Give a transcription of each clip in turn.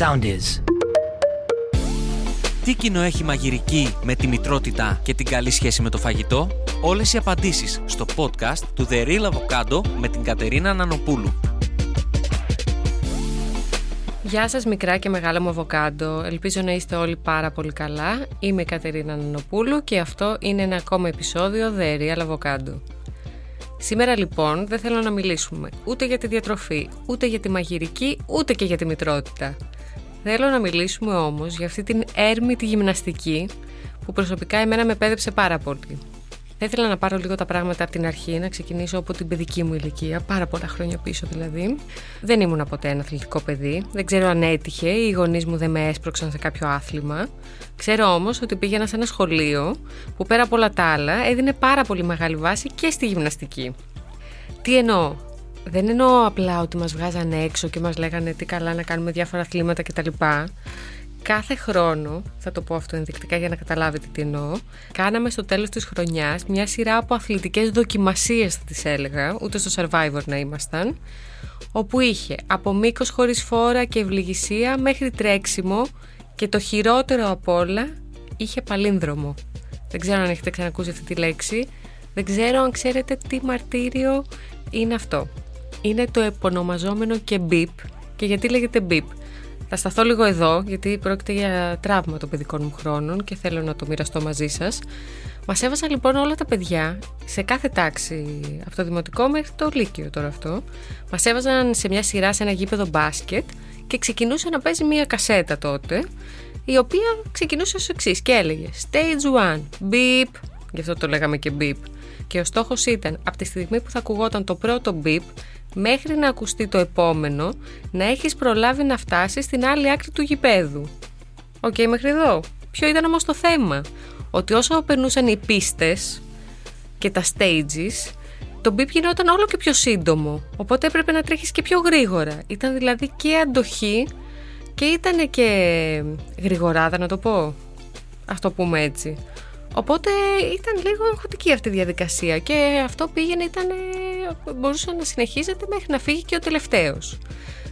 sound is. Τι κοινό έχει μαγειρική με τη μητρότητα και την καλή σχέση με το φαγητό; Όλες οι απαντήσεις στο podcast του The Real Avocado με την Κατερίνα Νανοπούλου. Γεια σας μικρά και μεγάλα μου αβοκάντο. Ελπίζω να είστε όλοι πάρα πολύ καλά. Είμαι η Κατερίνα Νανοπούλου και αυτό είναι ένα ακόμα επεισόδιο The Real Avocado. Σήμερα λοιπόν δεν θέλω να μιλήσουμε ούτε για τη διατροφή, ούτε για τη μαγειρική, ούτε και για τη μητρότητα. Θέλω να μιλήσουμε όμως για αυτή την έρμητη γυμναστική που προσωπικά εμένα με πέδεψε πάρα πολύ. Θα ήθελα να πάρω λίγο τα πράγματα από την αρχή, να ξεκινήσω από την παιδική μου ηλικία, πάρα πολλά χρόνια πίσω δηλαδή. Δεν ήμουν ποτέ ένα αθλητικό παιδί. Δεν ξέρω αν έτυχε, οι γονείς μου δεν με έσπρωξαν σε κάποιο άθλημα. Ξέρω όμως ότι πήγαινα σε ένα σχολείο που πέρα από όλα τα άλλα έδινε πάρα πολύ μεγάλη βάση και στη γυμναστική. Τι εννοώ, δεν εννοώ απλά ότι μας βγάζανε έξω και μας λέγανε τι καλά να κάνουμε διάφορα αθλήματα κτλ κάθε χρόνο, θα το πω αυτό ενδεικτικά για να καταλάβετε τι εννοώ, κάναμε στο τέλος της χρονιάς μια σειρά από αθλητικές δοκιμασίες θα τις έλεγα, ούτε στο Survivor να ήμασταν, όπου είχε από μήκος χωρίς φόρα και ευληγησία μέχρι τρέξιμο και το χειρότερο απ' όλα είχε παλίνδρομο. Δεν ξέρω αν έχετε ξανακούσει αυτή τη λέξη, δεν ξέρω αν ξέρετε τι μαρτύριο είναι αυτό. Είναι το επωνομαζόμενο και μπιπ και γιατί λέγεται μπιπ; Θα σταθώ λίγο εδώ, γιατί πρόκειται για τραύμα των παιδικών μου χρόνων και θέλω να το μοιραστώ μαζί σας. Μας έβαζαν λοιπόν όλα τα παιδιά σε κάθε τάξη, από το δημοτικό μέχρι το λύκειο τώρα αυτό. Μας έβαζαν σε μια σειρά σε ένα γήπεδο μπάσκετ και ξεκινούσε να παίζει μια κασέτα τότε, η οποία ξεκινούσε ως εξής και έλεγε Stage 1, beep, γι' αυτό το λέγαμε και beep. Και ο στόχος ήταν από τη στιγμή που θα ακουγόταν το πρώτο beep μέχρι να ακουστεί το επόμενο, να έχεις προλάβει να φτάσεις στην άλλη άκρη του γηπέδου. Ok, okay, μέχρι εδώ. Ποιο ήταν όμως το θέμα; Ότι όσο περνούσαν οι πίστες και τα stages, το beep γινόταν όλο και πιο σύντομο. Οπότε έπρεπε να τρέχεις και πιο γρήγορα. Ήταν δηλαδή και αντοχή και ήταν και γρηγοράδα να το πω. Ας το πούμε έτσι. Οπότε ήταν λίγο αγχωτική αυτή η διαδικασία και αυτό πήγαινε, ήταν, μπορούσε να συνεχίζεται μέχρι να φύγει και ο τελευταίος.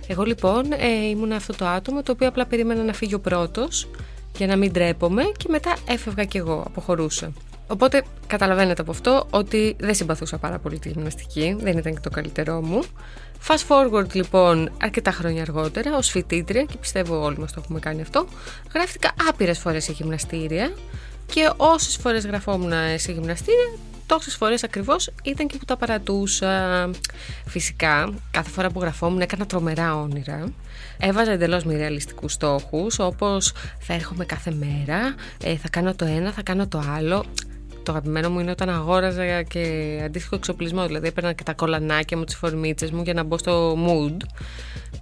Εγώ λοιπόν ε, ήμουν αυτό το άτομο το οποίο απλά περίμενα να φύγει ο πρώτος για να μην τρέπομαι και μετά έφευγα κι εγώ, αποχωρούσα. Οπότε καταλαβαίνετε από αυτό ότι δεν συμπαθούσα πάρα πολύ τη γυμναστική, δεν ήταν και το καλύτερό μου. Fast forward λοιπόν αρκετά χρόνια αργότερα ως φοιτήτρια και πιστεύω όλοι μας το έχουμε κάνει αυτό, γράφτηκα άπειρες φορές σε γυμναστήρια και όσες φορές γραφόμουν σε γυμναστήρια τόσες φορές ακριβώς ήταν και που τα παρατούσα φυσικά κάθε φορά που γραφόμουν έκανα τρομερά όνειρα έβαζα εντελώς μη ρεαλιστικούς στόχους όπως θα έρχομαι κάθε μέρα ε, θα κάνω το ένα, θα κάνω το άλλο το αγαπημένο μου είναι όταν αγόραζα και αντίστοιχο εξοπλισμό. Δηλαδή, έπαιρνα και τα κολανάκια μου, τις φορμίτσες μου για να μπω στο mood.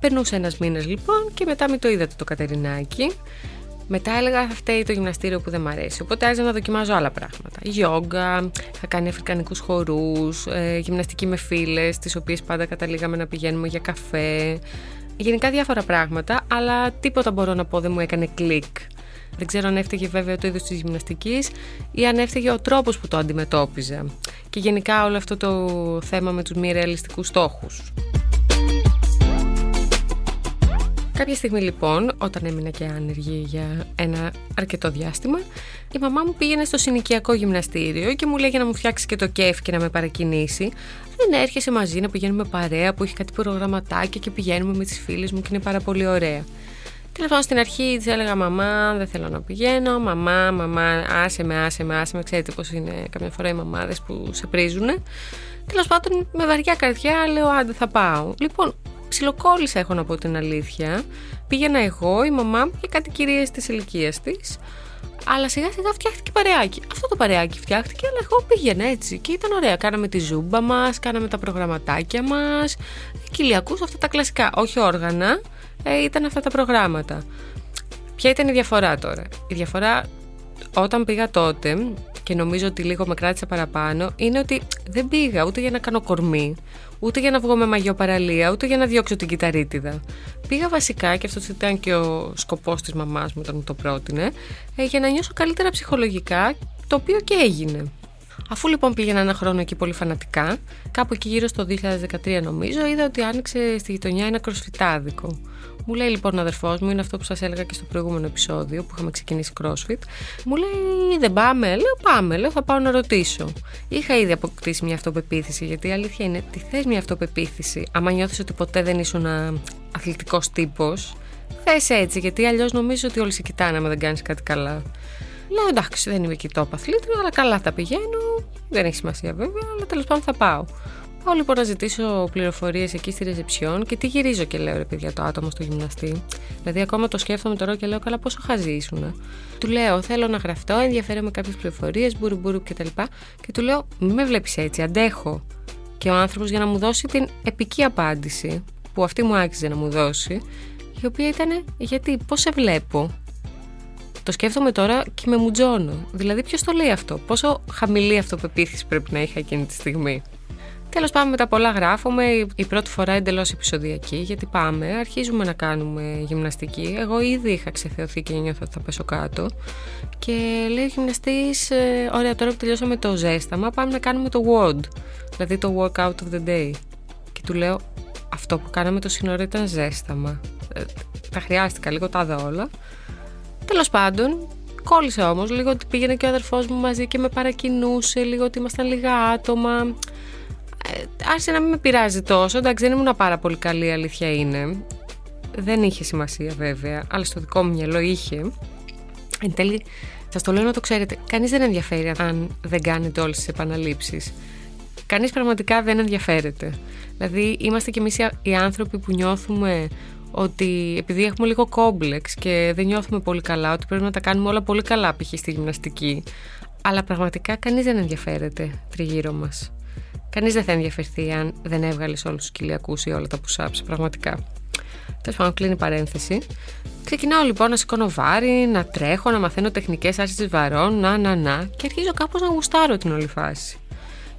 Περνούσε ένας μήνας λοιπόν και μετά μην το είδατε το Κατερινάκι. Μετά έλεγα θα φταίει το γυμναστήριο που δεν μ' αρέσει. Οπότε άρχισα να δοκιμάζω άλλα πράγματα. Γιόγκα, θα κάνει αφρικανικούς χορούς, ε, γυμναστική με φίλες, τις οποίες πάντα καταλήγαμε να πηγαίνουμε για καφέ. Γενικά διάφορα πράγματα, αλλά τίποτα μπορώ να πω δεν μου έκανε κλικ. Δεν ξέρω αν έφταιγε βέβαια το είδος της γυμναστικής ή αν έφταιγε ο τρόπος που το αντιμετώπιζα. Και γενικά όλο αυτό το θέμα με τους μη ρεαλιστικούς στόχους. Κάποια στιγμή λοιπόν, όταν έμεινα και άνεργη για ένα αρκετό διάστημα, η μαμά μου πήγαινε στο συνοικιακό γυμναστήριο και μου λέγε να μου φτιάξει και το κέφι και να με παρακινήσει. Δεν έρχεσαι μαζί να πηγαίνουμε παρέα που έχει κάτι προγραμματάκια και πηγαίνουμε με τις φίλες μου και είναι πάρα πολύ ωραία. Τέλος πάντων, στην αρχή της έλεγα Μαμά, δεν θέλω να πηγαίνω. Μαμά, μαμά, άσε με, άσε με, άσε με. Ξέρετε πώς είναι καμιά φορά οι μαμάδες που σε πρίζουν. Τέλος πάντων, με βαριά καρδιά λέω Άντε, θα πάω. Λοιπόν, ψιλοκόλλησα έχω να πω την αλήθεια. Πήγαινα εγώ, η μαμά μου και κάτι κυρίες της ηλικίας της. Αλλά σιγά σιγά φτιάχτηκε παρεάκι. Αυτό το παρεάκι φτιάχτηκε, αλλά εγώ πήγαινα έτσι. Και ήταν ωραία. Κάναμε τη ζούμπα μας, κάναμε τα προγραμματάκια μας, κοιλιακούς, αυτά τα κλασικά. Όχι όργανα, ε, ήταν αυτά τα προγράμματα. Ποια ήταν η διαφορά τώρα; Η διαφορά όταν πήγα τότε και νομίζω ότι λίγο με κράτησε παραπάνω είναι ότι δεν πήγα ούτε για να κάνω κορμί, ούτε για να βγω με μαγειό παραλία, ούτε για να διώξω την κυταρίτιδα. Πήγα βασικά, και αυτός ήταν και ο σκοπός της μαμάς μου όταν μου το πρότεινε, ε, για να νιώσω καλύτερα ψυχολογικά, το οποίο και έγινε. Αφού λοιπόν πήγαινα ένα χρόνο εκεί πολύ φανατικά, κάπου εκεί γύρω στο 2013 νομίζω, είδα ότι άνοιξε στη γειτονιά ένα κροσφιτάδικο. Μου λέει λοιπόν ο αδερφός μου, είναι αυτό που σας έλεγα και στο προηγούμενο επεισόδιο που είχαμε ξεκινήσει CrossFit. Μου λέει δεν πάμε, λέω πάμε, λέω θα πάω να ρωτήσω. Είχα ήδη αποκτήσει μια αυτοπεποίθηση, γιατί η αλήθεια είναι τι θες μια αυτοπεποίθηση. Άμα νιώθεις ότι ποτέ δεν ήσουν αθλητικός τύπος, θες έτσι, γιατί αλλιώς νομίζω ότι όλοι σε κοιτάνε άμα δεν κάνεις κάτι καλά. Λέω εντάξει, δεν είμαι και top αθλήτρια, αλλά καλά θα πηγαίνω. Δεν έχει σημασία βέβαια, αλλά τέλος πάντων θα πάω. Πάω λοιπόν να ζητήσω πληροφορίες εκεί στη ρεζεψιόν και τι γυρίζω και λέω ρε παιδιά το άτομο στο γυμναστή. Δηλαδή, ακόμα το σκέφτομαι τώρα και λέω καλά πόσο χαζή ήσουν. Του λέω θέλω να γραφτώ, ενδιαφέρομαι κάποιες πληροφορίες, μπουρου μπουρου κτλ. Και, και του λέω μην με βλέπεις έτσι, αντέχω. Και ο άνθρωπος για να μου δώσει την επική απάντηση που αυτή μου άξιζε να μου δώσει, η οποία ήταν γιατί πώς σε βλέπω; Το σκέφτομαι τώρα και με μουτζώνω. Δηλαδή, ποιος το λέει αυτό, πόσο χαμηλή αυτοπεποίθηση πρέπει να είχα εκείνη τη στιγμή; Τέλος πάντων, μετά πολλά γράφουμε. Η πρώτη φορά εντελώς επεισοδιακή, γιατί πάμε, αρχίζουμε να κάνουμε γυμναστική. Εγώ ήδη είχα ξεθεωθεί και νιώθω ότι θα πέσω κάτω. Και λέει ο γυμναστής, ε, ωραία, τώρα που τελειώσαμε το ζέσταμα, πάμε να κάνουμε το WOD, δηλαδή το Workout of the Day. Και του λέω, αυτό που κάναμε το σύνορο ήταν ζέσταμα. Ε, τα χρειάστηκα λίγο, τα δω όλα. Τέλος πάντων, κόλλησε όμως λίγο ότι πήγαινε και ο αδερφός μου μαζί και με παρακινούσε, λίγο ότι ήμασταν λίγα άτομα. Ε, άρχισε να μην με πειράζει τόσο. Εντάξει, δεν ήμουν πάρα πολύ καλή, αλήθεια είναι. Δεν είχε σημασία βέβαια, αλλά στο δικό μου μυαλό είχε. Εν τέλει, σα το λέω να το ξέρετε, κανείς δεν ενδιαφέρει αν δεν κάνετε όλες τις επαναλήψεις. Κανείς πραγματικά δεν ενδιαφέρεται. Δηλαδή, είμαστε κι εμείς οι άνθρωποι που νιώθουμε ότι επειδή έχουμε λίγο κόμπλεξ και δεν νιώθουμε πολύ καλά, ότι πρέπει να τα κάνουμε όλα πολύ καλά, π.χ. στη γυμναστική. Αλλά πραγματικά κανείς δεν ενδιαφέρεται τριγύρω μας. Κανείς δεν θα ενδιαφερθεί αν δεν έβγαλες όλους τους κοιλιακούς ή όλα τα που πραγματικά. Τέλος πάντων, κλείνει η παρένθεση. Ξεκινάω λοιπόν να σηκώνω βάρη, να τρέχω, να μαθαίνω τεχνικές άρσει βαρών, να, να, να, και αρχίζω κάπως να γουστάρω την όλη φάση.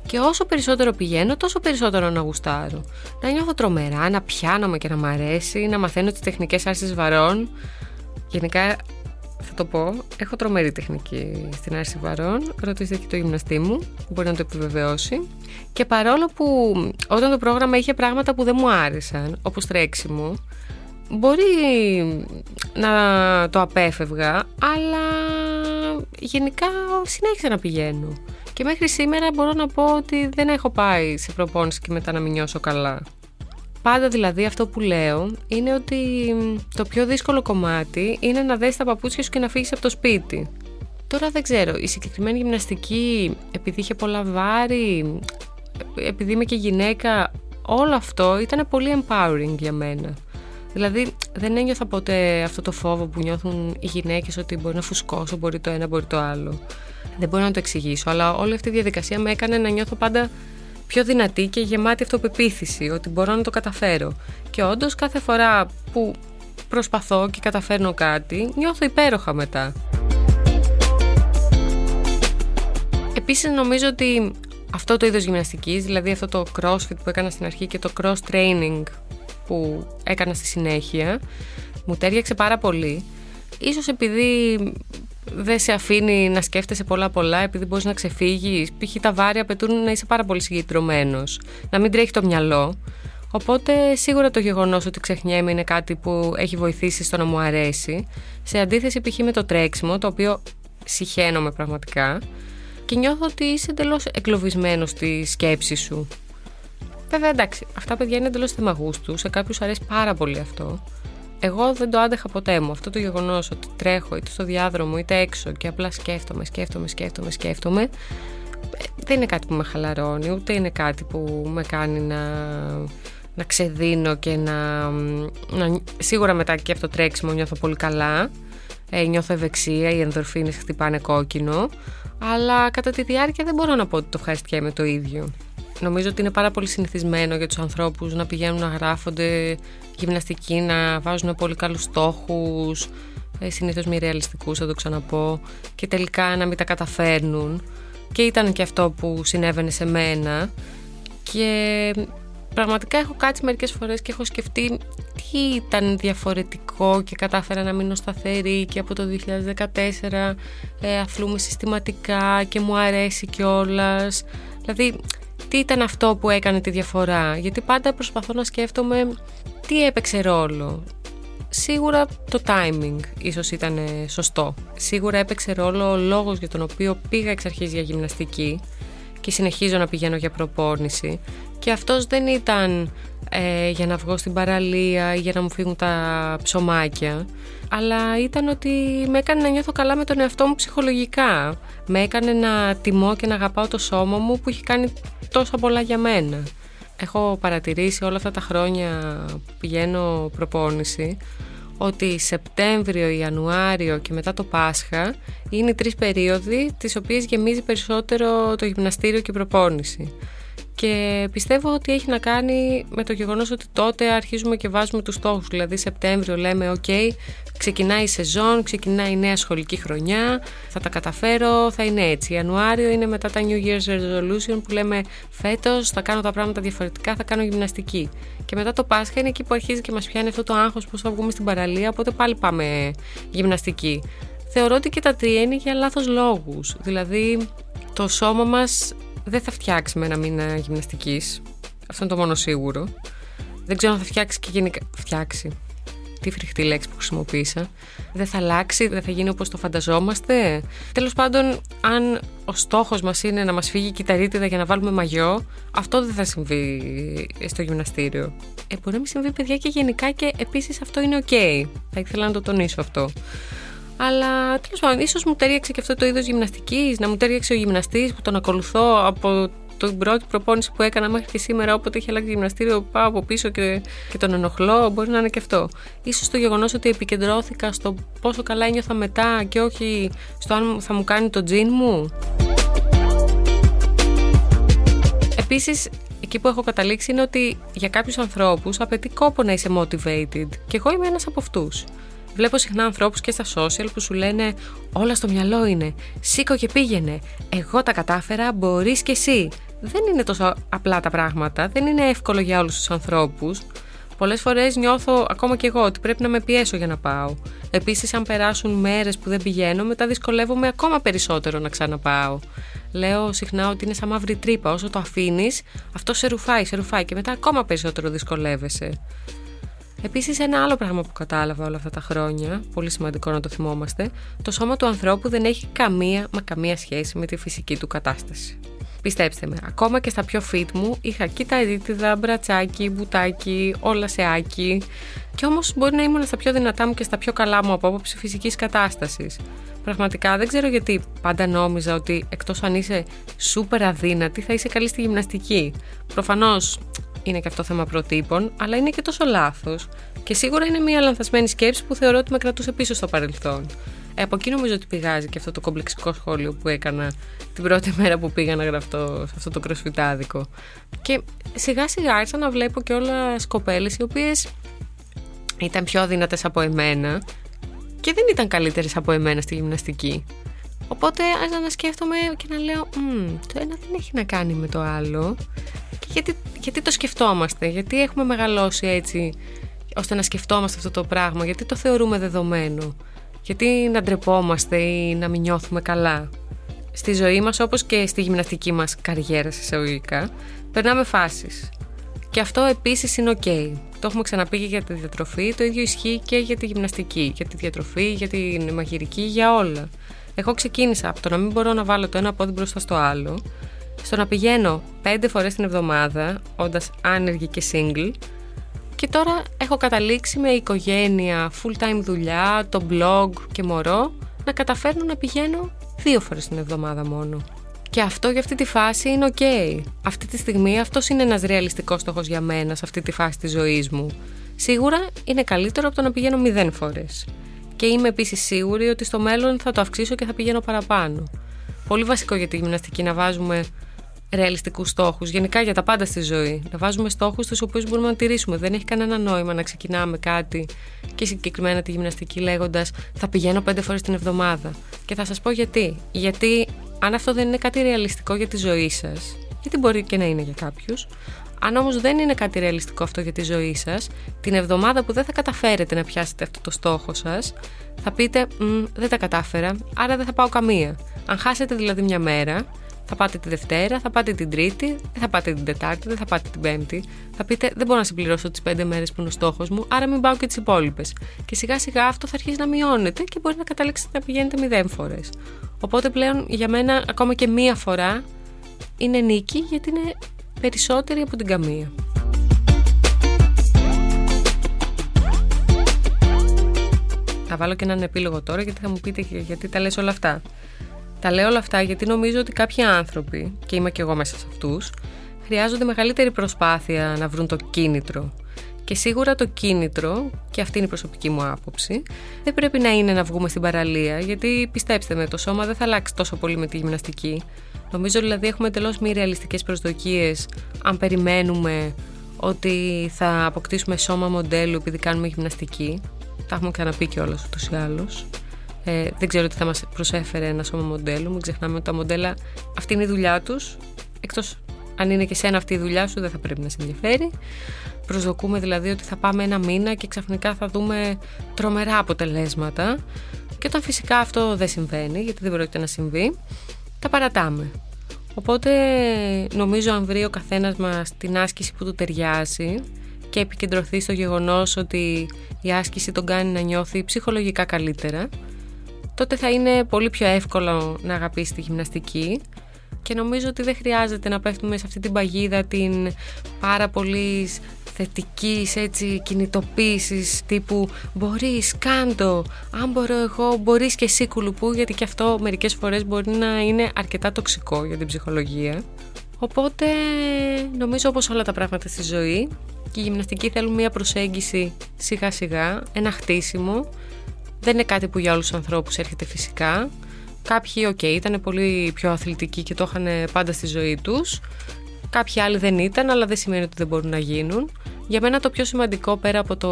Και όσο περισσότερο πηγαίνω, τόσο περισσότερο να γουστάρω. Να νιώθω τρομερά, να πιάνομαι και να μ' αρέσει, να μαθαίνω τις τεχνικές άρσει βαρών. Γενικά θα το πω, έχω τρομερή τεχνική στην άρση βαρών. Ρωτήστε και το γυμναστή μου, μπορεί να το επιβεβαιώσει. Και παρόλο που όταν το πρόγραμμα είχε πράγματα που δεν μου άρεσαν, όπως τρέξιμο, μπορεί να το απέφευγα, αλλά γενικά συνέχισα να πηγαίνω. Και μέχρι σήμερα μπορώ να πω ότι δεν έχω πάει σε προπόνηση και μετά να μην νιώσω καλά. Πάντα δηλαδή αυτό που λέω είναι ότι το πιο δύσκολο κομμάτι είναι να δεις τα παπούτσια σου και να φύγεις από το σπίτι. Τώρα δεν ξέρω, η συγκεκριμένη γυμναστική επειδή είχε πολλά βάρη, επειδή είμαι και γυναίκα, όλο αυτό ήταν πολύ empowering για μένα. Δηλαδή δεν ένιωθα ποτέ αυτό το φόβο που νιώθουν οι γυναίκες ότι μπορεί να φουσκώσω, μπορεί το ένα, μπορεί το άλλο. Δεν μπορώ να το εξηγήσω, αλλά όλη αυτή η διαδικασία με έκανε να νιώθω πάντα πιο δυνατή και γεμάτη αυτοπεποίθηση ότι μπορώ να το καταφέρω. Και όντως κάθε φορά που προσπαθώ και καταφέρνω κάτι, νιώθω υπέροχα μετά. Επίσης νομίζω ότι αυτό το είδος γυμναστικής, δηλαδή αυτό το crossfit που έκανα στην αρχή και το cross training που έκανα στη συνέχεια, μου τέριαξε πάρα πολύ. Ίσως επειδή δεν σε αφήνει να σκέφτεσαι πολλά πολλά επειδή μπορείς να ξεφύγεις. Π.χ. τα βάρη απαιτούν να είσαι πάρα πολύ συγκεντρωμένος, να μην τρέχει το μυαλό. Οπότε σίγουρα το γεγονός ότι ξεχνιέμαι είναι κάτι που έχει βοηθήσει στο να μου αρέσει. Σε αντίθεση π.χ. με το τρέξιμο, το οποίο συχαίνομαι πραγματικά και νιώθω ότι είσαι εντελώς εγκλωβισμένος στη σκέψη σου. Βέβαια εντάξει, αυτά παιδιά είναι εντελώς θεμαγούστου. Σε κάποιους αρέσει πάρα πολύ αυτό. Εγώ δεν το άντεχα ποτέ μου. Αυτό το γεγονός ότι τρέχω είτε στο διάδρομο είτε έξω και απλά σκέφτομαι, σκέφτομαι, σκέφτομαι, σκέφτομαι. Δεν είναι κάτι που με χαλαρώνει, ούτε είναι κάτι που με κάνει να, να ξεδίνω και να, να. Σίγουρα μετά και από το τρέξιμο νιώθω πολύ καλά. Ε, νιώθω ευεξία, οι ενδορφίνες χτυπάνε κόκκινο. Αλλά κατά τη διάρκεια δεν μπορώ να πω ότι το ευχαριστιέμαι το ίδιο. Νομίζω ότι είναι πάρα πολύ συνηθισμένο για τους ανθρώπους να πηγαίνουν να γράφονται γυμναστική, να βάζουν πολύ καλούς στόχους, ε, συνήθως μη ρεαλιστικούς θα το ξαναπώ, και τελικά να μην τα καταφέρνουν. Και ήταν και αυτό που συνέβαινε σε μένα. Και πραγματικά έχω κάτσει μερικές φορές και έχω σκεφτεί τι ήταν διαφορετικό και κατάφερα να μείνω σταθερή και από το 2014 ε, αθλούμε συστηματικά και μου αρέσει κιόλας. Δηλαδή, τι ήταν αυτό που έκανε τη διαφορά; Γιατί πάντα προσπαθώ να σκέφτομαι τι έπαιξε ρόλο. Σίγουρα το timing ίσως ήταν σωστό. Σίγουρα έπαιξε ρόλο ο λόγος για τον οποίο πήγα εξ αρχής για γυμναστική και συνεχίζω να πηγαίνω για προπόνηση. Και αυτός δεν ήταν ε, για να βγω στην παραλία ή για να μου φύγουν τα ψωμάκια αλλά ήταν ότι με έκανε να νιώθω καλά με τον εαυτό μου ψυχολογικά. Με έκανε να τιμώ και να αγαπάω το σώμα μου που έχει κάνει τόσα πολλά για μένα. Έχω παρατηρήσει όλα αυτά τα χρόνια που πηγαίνω προπόνηση ότι Σεπτέμβριο, Ιανουάριο και μετά το Πάσχα είναι οι τρεις περίοδοι τις οποίες γεμίζει περισσότερο το γυμναστήριο και η προπόνηση. Και πιστεύω ότι έχει να κάνει με το γεγονός ότι τότε αρχίζουμε και βάζουμε τους στόχους. Δηλαδή Σεπτέμβριο λέμε «ΟΚ, ξεκινάει η σεζόν, ξεκινάει η νέα σχολική χρονιά, θα τα καταφέρω, θα είναι έτσι». Ιανουάριο είναι μετά τα New Year's Resolution που λέμε «Φέτος θα κάνω τα πράγματα διαφορετικά, θα κάνω γυμναστική». Και μετά το Πάσχα είναι εκεί που αρχίζει και μας πιάνει αυτό το άγχος πώς θα βγούμε στην παραλία, οπότε πάλι πάμε γυμναστική. Θεωρώ ότι και τα τρία είναι για λάθος λόγους. Δηλαδή το σώμα μας δεν θα φτιάξει με ένα μήνα γυμναστικής. Αυτό είναι το μόνο σίγουρο. Δεν ξέρω αν θα φτιάξει και γενικά. Φτιάξει. Τι φρικτή λέξη που χρησιμοποίησα. Δεν θα αλλάξει, δεν θα γίνει όπως το φανταζόμαστε. Τέλος πάντων, αν ο στόχος μας είναι να μας φύγει η κυταρίτιδα για να βάλουμε μαγιό, αυτό δεν θα συμβεί στο γυμναστήριο. Ε, μπορεί να μην συμβεί, παιδιά, και γενικά και επίσης αυτό είναι OK. Θα ήθελα να το τονίσω αυτό. Αλλά τέλος πάντων, ίσως μου τέριαξε και αυτό το είδος γυμναστικής, να μου τέριαξε ο γυμναστής που τον ακολουθώ από την πρώτη προπόνηση που έκανα μέχρι και σήμερα, όποτε είχε αλλάξει γυμναστήριο, πάω από πίσω και, και τον ενοχλώ. Μπορεί να είναι και αυτό. σω το γεγονός ότι επικεντρώθηκα στο πόσο καλά ένιωθα μετά και όχι στο αν θα μου κάνει το τζιν μου. Επίσης, εκεί που έχω καταλήξει είναι ότι για κάποιους ανθρώπους απαιτεί κόπο να είσαι motivated. Και εγώ είμαι ένας από αυτούς. Βλέπω συχνά ανθρώπους και στα social που σου λένε Όλα στο μυαλό είναι. Σήκω και πήγαινε. Εγώ τα κατάφερα, μπορείς και εσύ. Δεν είναι τόσο απλά τα πράγματα. Δεν είναι εύκολο για όλους τους ανθρώπους. Πολλές φορές νιώθω ακόμα και εγώ ότι πρέπει να με πιέσω για να πάω. Επίσης, αν περάσουν μέρες που δεν πηγαίνω, μετά δυσκολεύομαι ακόμα περισσότερο να ξαναπάω. Λέω συχνά ότι είναι σαν μαύρη τρύπα. Όσο το αφήνεις, αυτό σε ρουφάει, σε ρουφάει και μετά ακόμα περισσότερο δυσκολεύεσαι. Επίσης, ένα άλλο πράγμα που κατάλαβα όλα αυτά τα χρόνια, πολύ σημαντικό να το θυμόμαστε, το σώμα του ανθρώπου δεν έχει καμία μα καμία σχέση με τη φυσική του κατάσταση. Πιστέψτε με, ακόμα και στα πιο fit μου είχα κυταρίτιδα, μπρατσάκι, μπουτάκι, όλα σε άκι. Και όμως μπορεί να ήμουν στα πιο δυνατά μου και στα πιο καλά μου από άποψη φυσικής κατάστασης. Πραγματικά δεν ξέρω γιατί πάντα νόμιζα ότι εκτός αν είσαι σούπερ αδύνατη θα είσαι καλή στη γυμναστική. Προφανώς είναι και αυτό θέμα προτύπων, αλλά είναι και τόσο λάθος. Και σίγουρα είναι μια λανθασμένη σκέψη που θεωρώ ότι με κρατούσε πίσω στο παρελθόν. Ε, από εκεί νομίζω ότι πηγάζει και αυτό το κομπλεξικό σχόλιο που έκανα την πρώτη μέρα που πήγα να γραφτώ σε αυτό το κροσφυτάδικο. Και σιγά σιγά άρχισα να βλέπω και όλα κοπέλε οι οποίες ήταν πιο δυνατέ από εμένα και δεν ήταν καλύτερες από εμένα στη γυμναστική. Οπότε άρχισα να σκέφτομαι και να λέω το ένα δεν έχει να κάνει με το άλλο και γιατί, γιατί το σκεφτόμαστε, γιατί έχουμε μεγαλώσει έτσι ώστε να σκεφτόμαστε αυτό το πράγμα, γιατί το θεωρούμε δεδομένο, γιατί να ντρεπόμαστε ή να μην νιώθουμε καλά. Στη ζωή μας όπως και στη γυμναστική μας καριέρα εισαγωγικά περνάμε φάσεις και αυτό επίσης είναι ok. Το έχουμε ξαναπεί και για τη διατροφή, το ίδιο ισχύει και για τη γυμναστική, για τη διατροφή, για τη μαγειρική, για όλα. Εγώ ξεκίνησα από το να μην μπορώ να βάλω το ένα πόδι μπροστά στο άλλο, στο να πηγαίνω πέντε φορές την εβδομάδα, όντας άνεργη και single, και τώρα έχω καταλήξει με οικογένεια, full time δουλειά, το blog και μωρό, να καταφέρνω να πηγαίνω δύο φορές την εβδομάδα μόνο. Και αυτό για αυτή τη φάση είναι ok. Αυτή τη στιγμή αυτός είναι ένας ρεαλιστικός στόχος για μένα σε αυτή τη φάση της ζωής μου. Σίγουρα είναι καλύτερο από το να πηγαίνω μηδέν φορές και είμαι επίσης σίγουρη ότι στο μέλλον θα το αυξήσω και θα πηγαίνω παραπάνω. Πολύ βασικό για τη γυμναστική να βάζουμε ρεαλιστικούς στόχους, γενικά για τα πάντα στη ζωή. Να βάζουμε στόχους τους οποίους μπορούμε να τηρήσουμε. Δεν έχει κανένα νόημα να ξεκινάμε κάτι και συγκεκριμένα τη γυμναστική λέγοντας Θα πηγαίνω πέντε φορές την εβδομάδα. Και θα σας πω γιατί. Γιατί αν αυτό δεν είναι κάτι ρεαλιστικό για τη ζωή σας, γιατί μπορεί και να είναι για κάποιους, Αν όμως δεν είναι κάτι ρεαλιστικό αυτό για τη ζωή σας, την εβδομάδα που δεν θα καταφέρετε να πιάσετε αυτό το στόχο σας, θα πείτε Δεν τα κατάφερα, άρα δεν θα πάω καμία. Αν χάσετε δηλαδή μια μέρα, θα πάτε τη Δευτέρα, θα πάτε την Τρίτη, δεν θα πάτε την Τετάρτη, δεν θα πάτε την Πέμπτη. Θα πείτε Δεν μπορώ να συμπληρώσω τις πέντε μέρες που είναι ο στόχος μου, άρα μην πάω και τις υπόλοιπες. Και σιγά σιγά αυτό θα αρχίσει να μειώνεται και μπορεί να καταλήξετε να πηγαίνετε μηδέν φορές. Οπότε πλέον για μένα ακόμα και μία φορά είναι νίκη γιατί είναι περισσότερη από την καμία. Θα βάλω και έναν επίλογο τώρα γιατί θα μου πείτε γιατί τα λες όλα αυτά. Τα λέω όλα αυτά γιατί νομίζω ότι κάποιοι άνθρωποι, και είμαι και εγώ μέσα σε αυτούς, χρειάζονται μεγαλύτερη προσπάθεια να βρουν το κίνητρο. Και σίγουρα το κίνητρο, και αυτή είναι η προσωπική μου άποψη, δεν πρέπει να είναι να βγούμε στην παραλία, γιατί πιστέψτε με, το σώμα δεν θα αλλάξει τόσο πολύ με τη γυμναστική. Νομίζω δηλαδή έχουμε εντελώς μη ρεαλιστικές προσδοκίες αν περιμένουμε ότι θα αποκτήσουμε σώμα μοντέλου επειδή κάνουμε γυμναστική. Τα έχουμε ξαναπεί κιόλας ούτως ή άλλως. Ε, δεν ξέρω τι θα μας προσέφερε ένα σώμα μοντέλου. Μην ξεχνάμε ότι τα μοντέλα αυτή είναι η δουλειά τους. Εκτός αν είναι και σένα αυτή η δουλειά σου δεν θα πρέπει να σε ενδιαφέρει. Προσδοκούμε δηλαδή ότι θα πάμε ένα μήνα και ξαφνικά θα δούμε τρομερά αποτελέσματα. Και όταν φυσικά αυτό δεν συμβαίνει, γιατί δεν πρόκειται να συμβεί, τα παρατάμε. Οπότε νομίζω αν βρει ο καθένας μας την άσκηση που του ταιριάζει και επικεντρωθεί στο γεγονός ότι η άσκηση τον κάνει να νιώθει ψυχολογικά καλύτερα, τότε θα είναι πολύ πιο εύκολο να αγαπήσεις τη γυμναστική. Και νομίζω ότι δεν χρειάζεται να πέφτουμε σε αυτή την παγίδα την πάρα πολύ θετικής έτσι κινητοποίησης τύπου μπορείς κάντο αν μπορώ εγώ μπορείς και εσύ κουλουπού γιατί και αυτό μερικές φορές μπορεί να είναι αρκετά τοξικό για την ψυχολογία. Οπότε νομίζω όπως όλα τα πράγματα στη ζωή και η γυμναστική θέλουν μια προσέγγιση σιγά σιγά ένα χτίσιμο δεν είναι κάτι που για όλους τους ανθρώπους έρχεται φυσικά Κάποιοι, ok, okay, ήταν πολύ πιο αθλητικοί και το είχαν πάντα στη ζωή τους. Κάποιοι άλλοι δεν ήταν, αλλά δεν σημαίνει ότι δεν μπορούν να γίνουν. Για μένα το πιο σημαντικό πέρα από το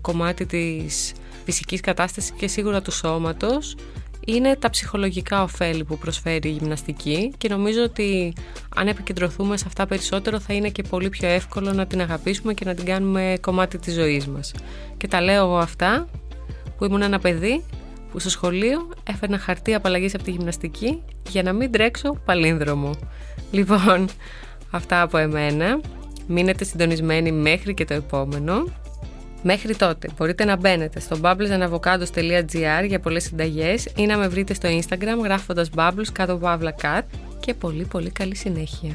κομμάτι της φυσικής κατάστασης και σίγουρα του σώματος είναι τα ψυχολογικά ωφέλη που προσφέρει η γυμναστική και νομίζω ότι αν επικεντρωθούμε σε αυτά περισσότερο θα είναι και πολύ πιο εύκολο να την αγαπήσουμε και να την κάνουμε κομμάτι της ζωής μας. Και τα λέω εγώ αυτά που ήμουν ένα παιδί που στο σχολείο έφερνα χαρτί απαλλαγής από τη γυμναστική για να μην τρέξω παλίνδρομο. Λοιπόν, αυτά από εμένα. Μείνετε συντονισμένοι μέχρι και το επόμενο. Μέχρι τότε μπορείτε να μπαίνετε στο bubblesandavocados.gr για πολλές συνταγές ή να με βρείτε στο Instagram γράφοντας bubbles κάτω παύλα cat και πολύ πολύ καλή συνέχεια.